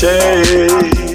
change.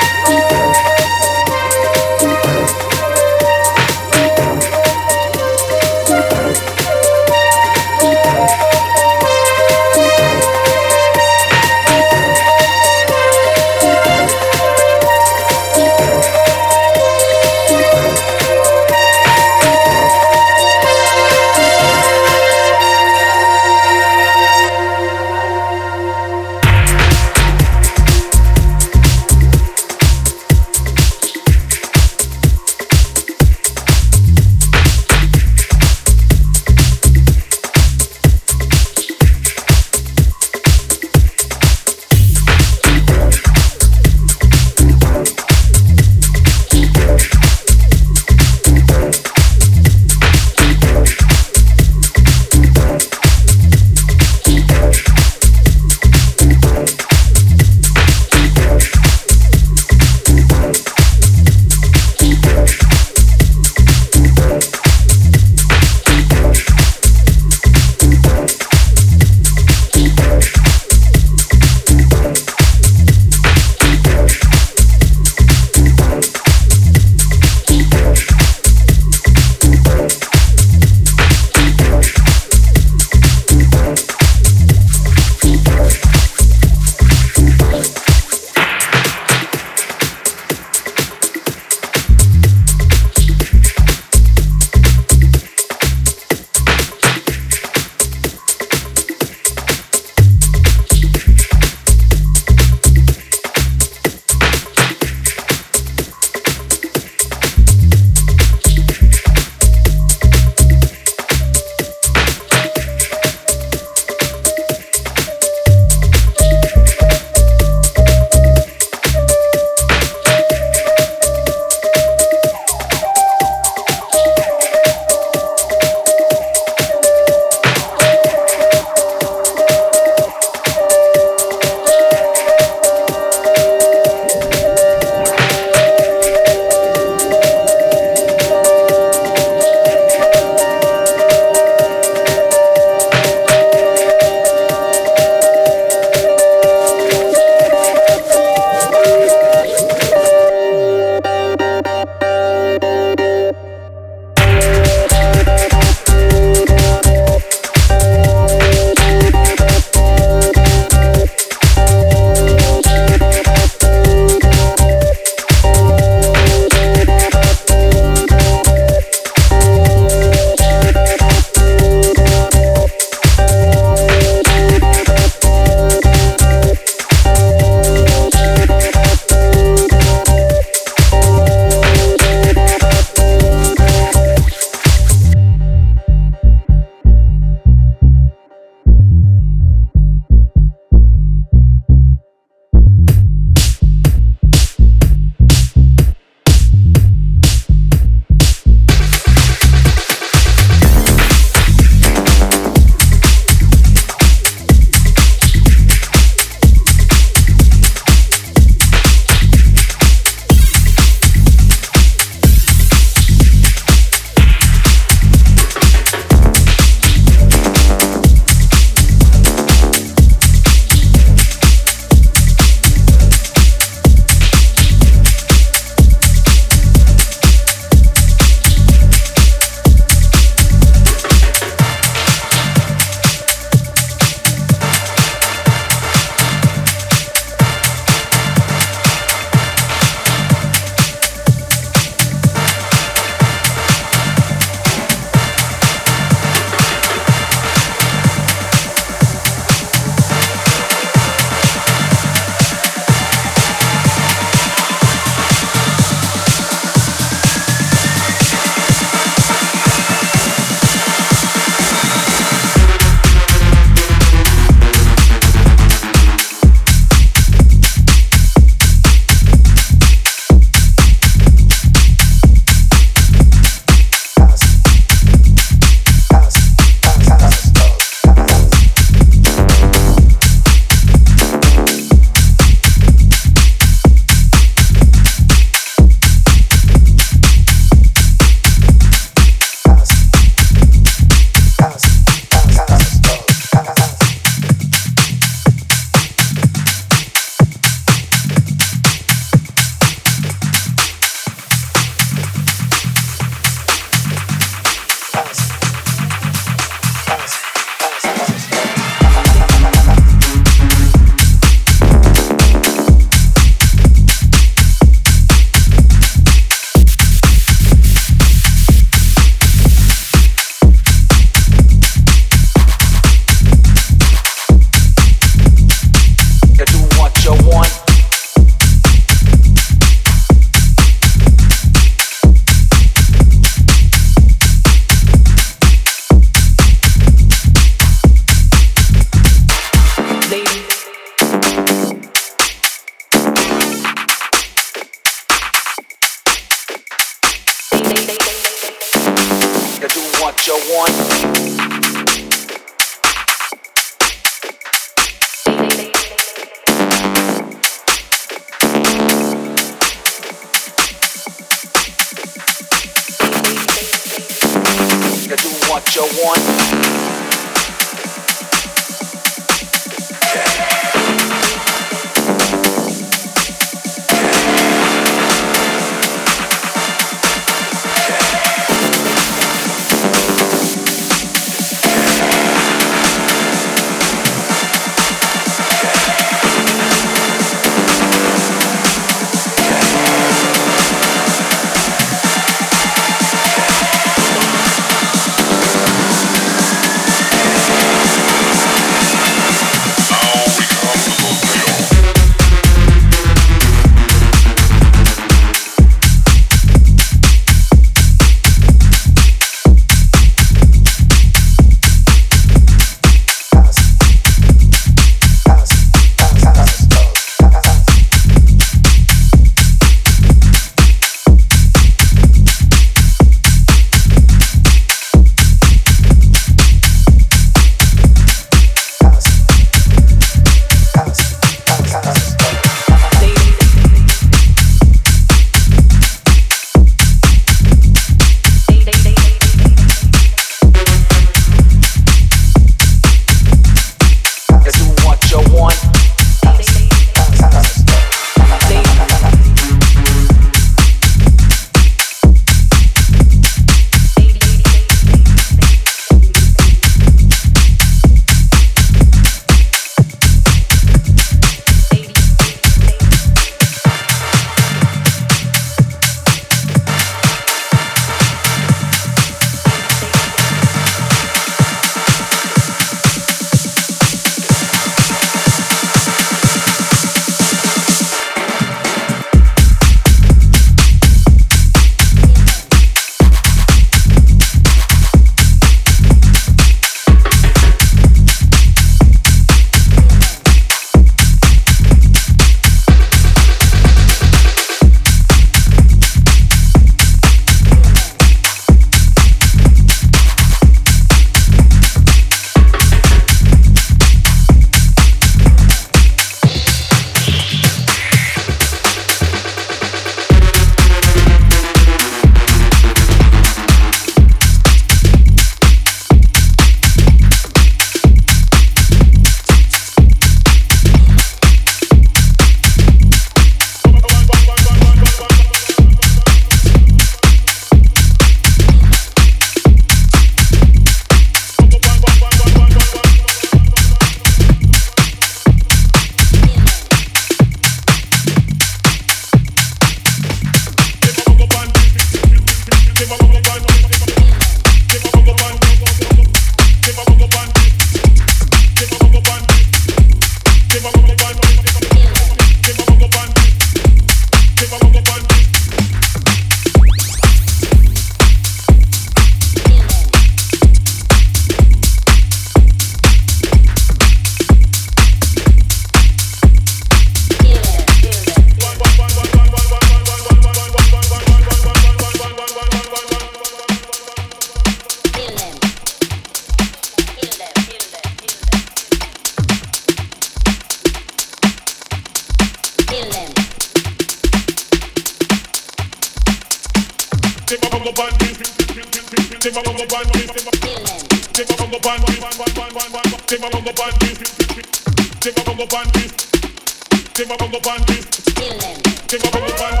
Give up on the bunny.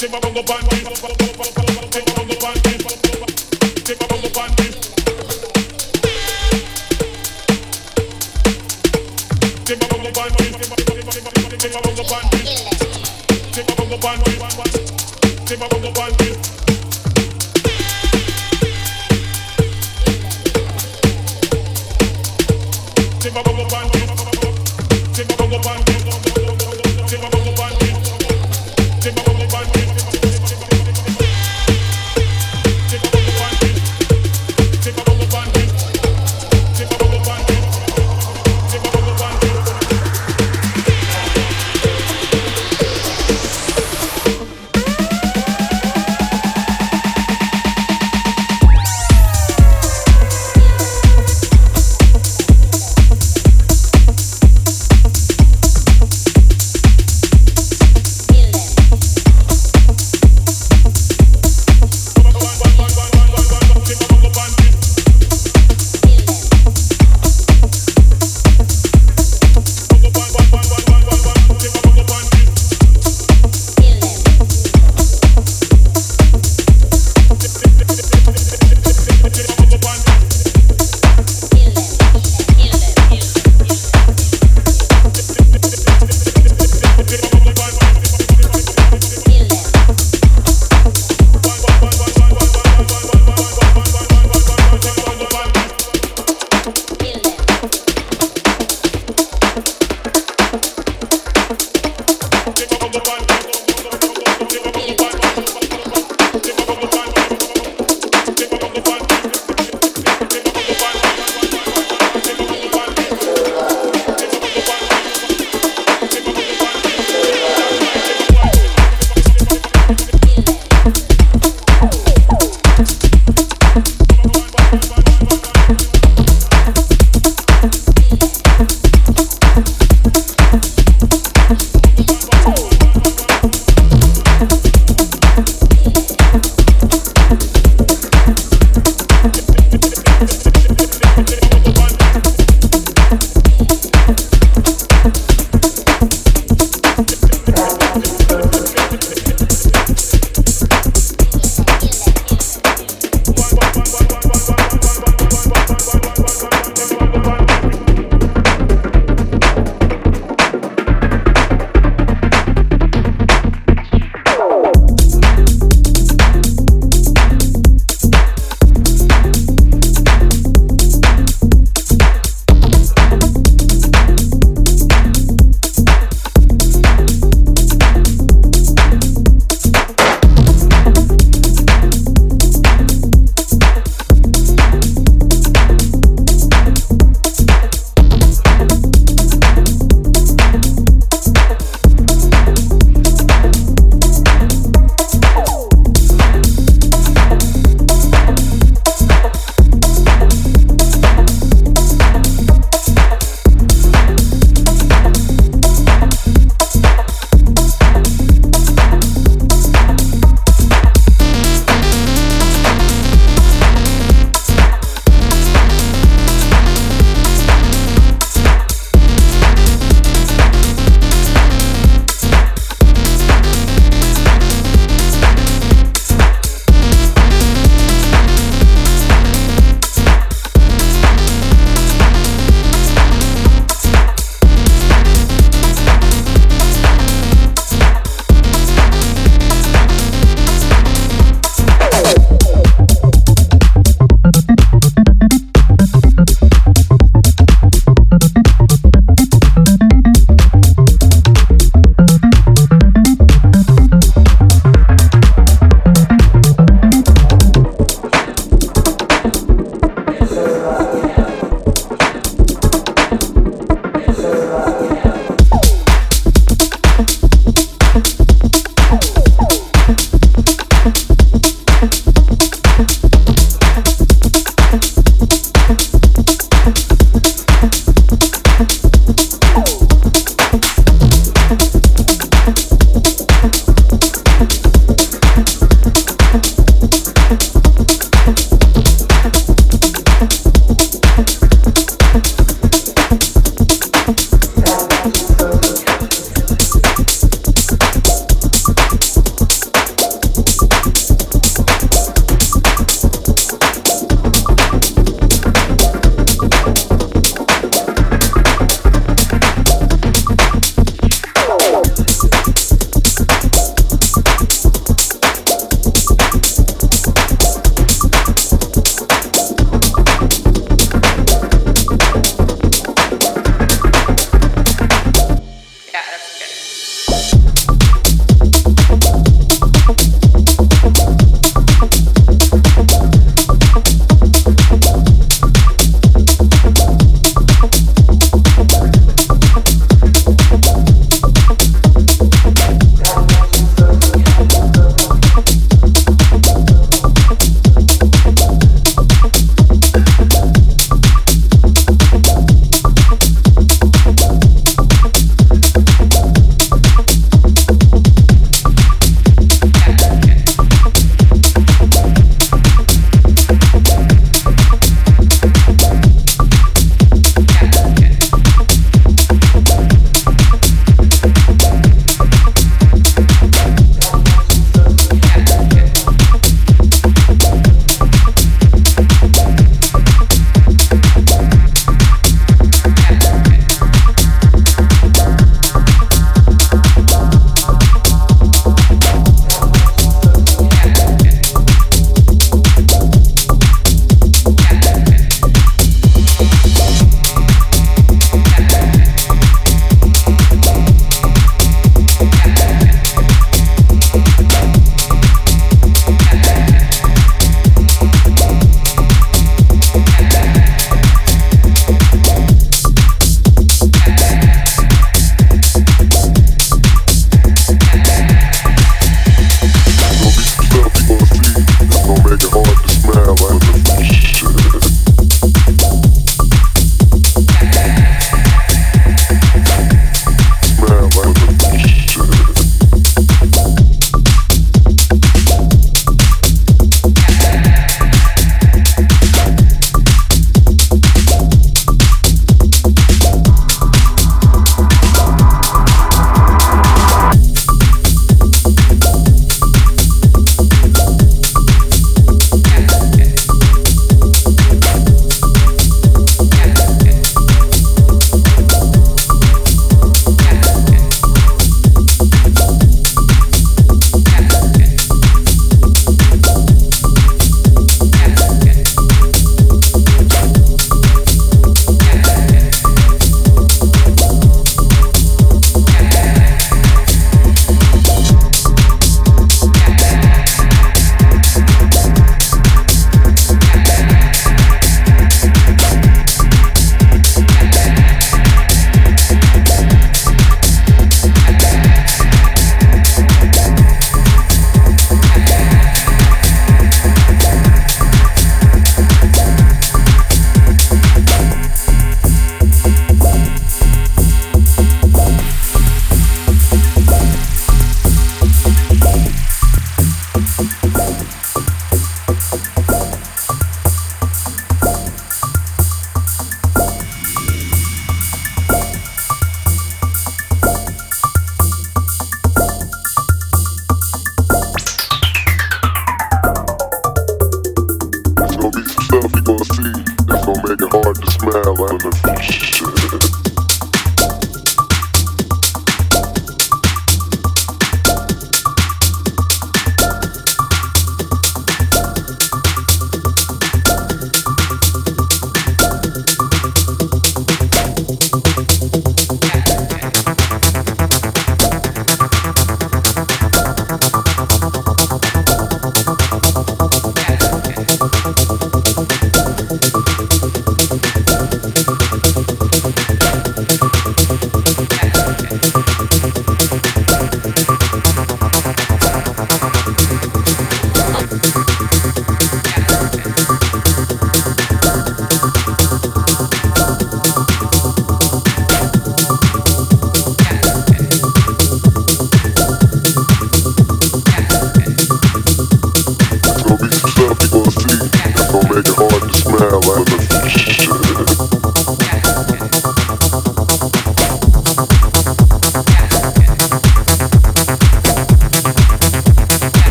Take my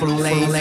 Flame,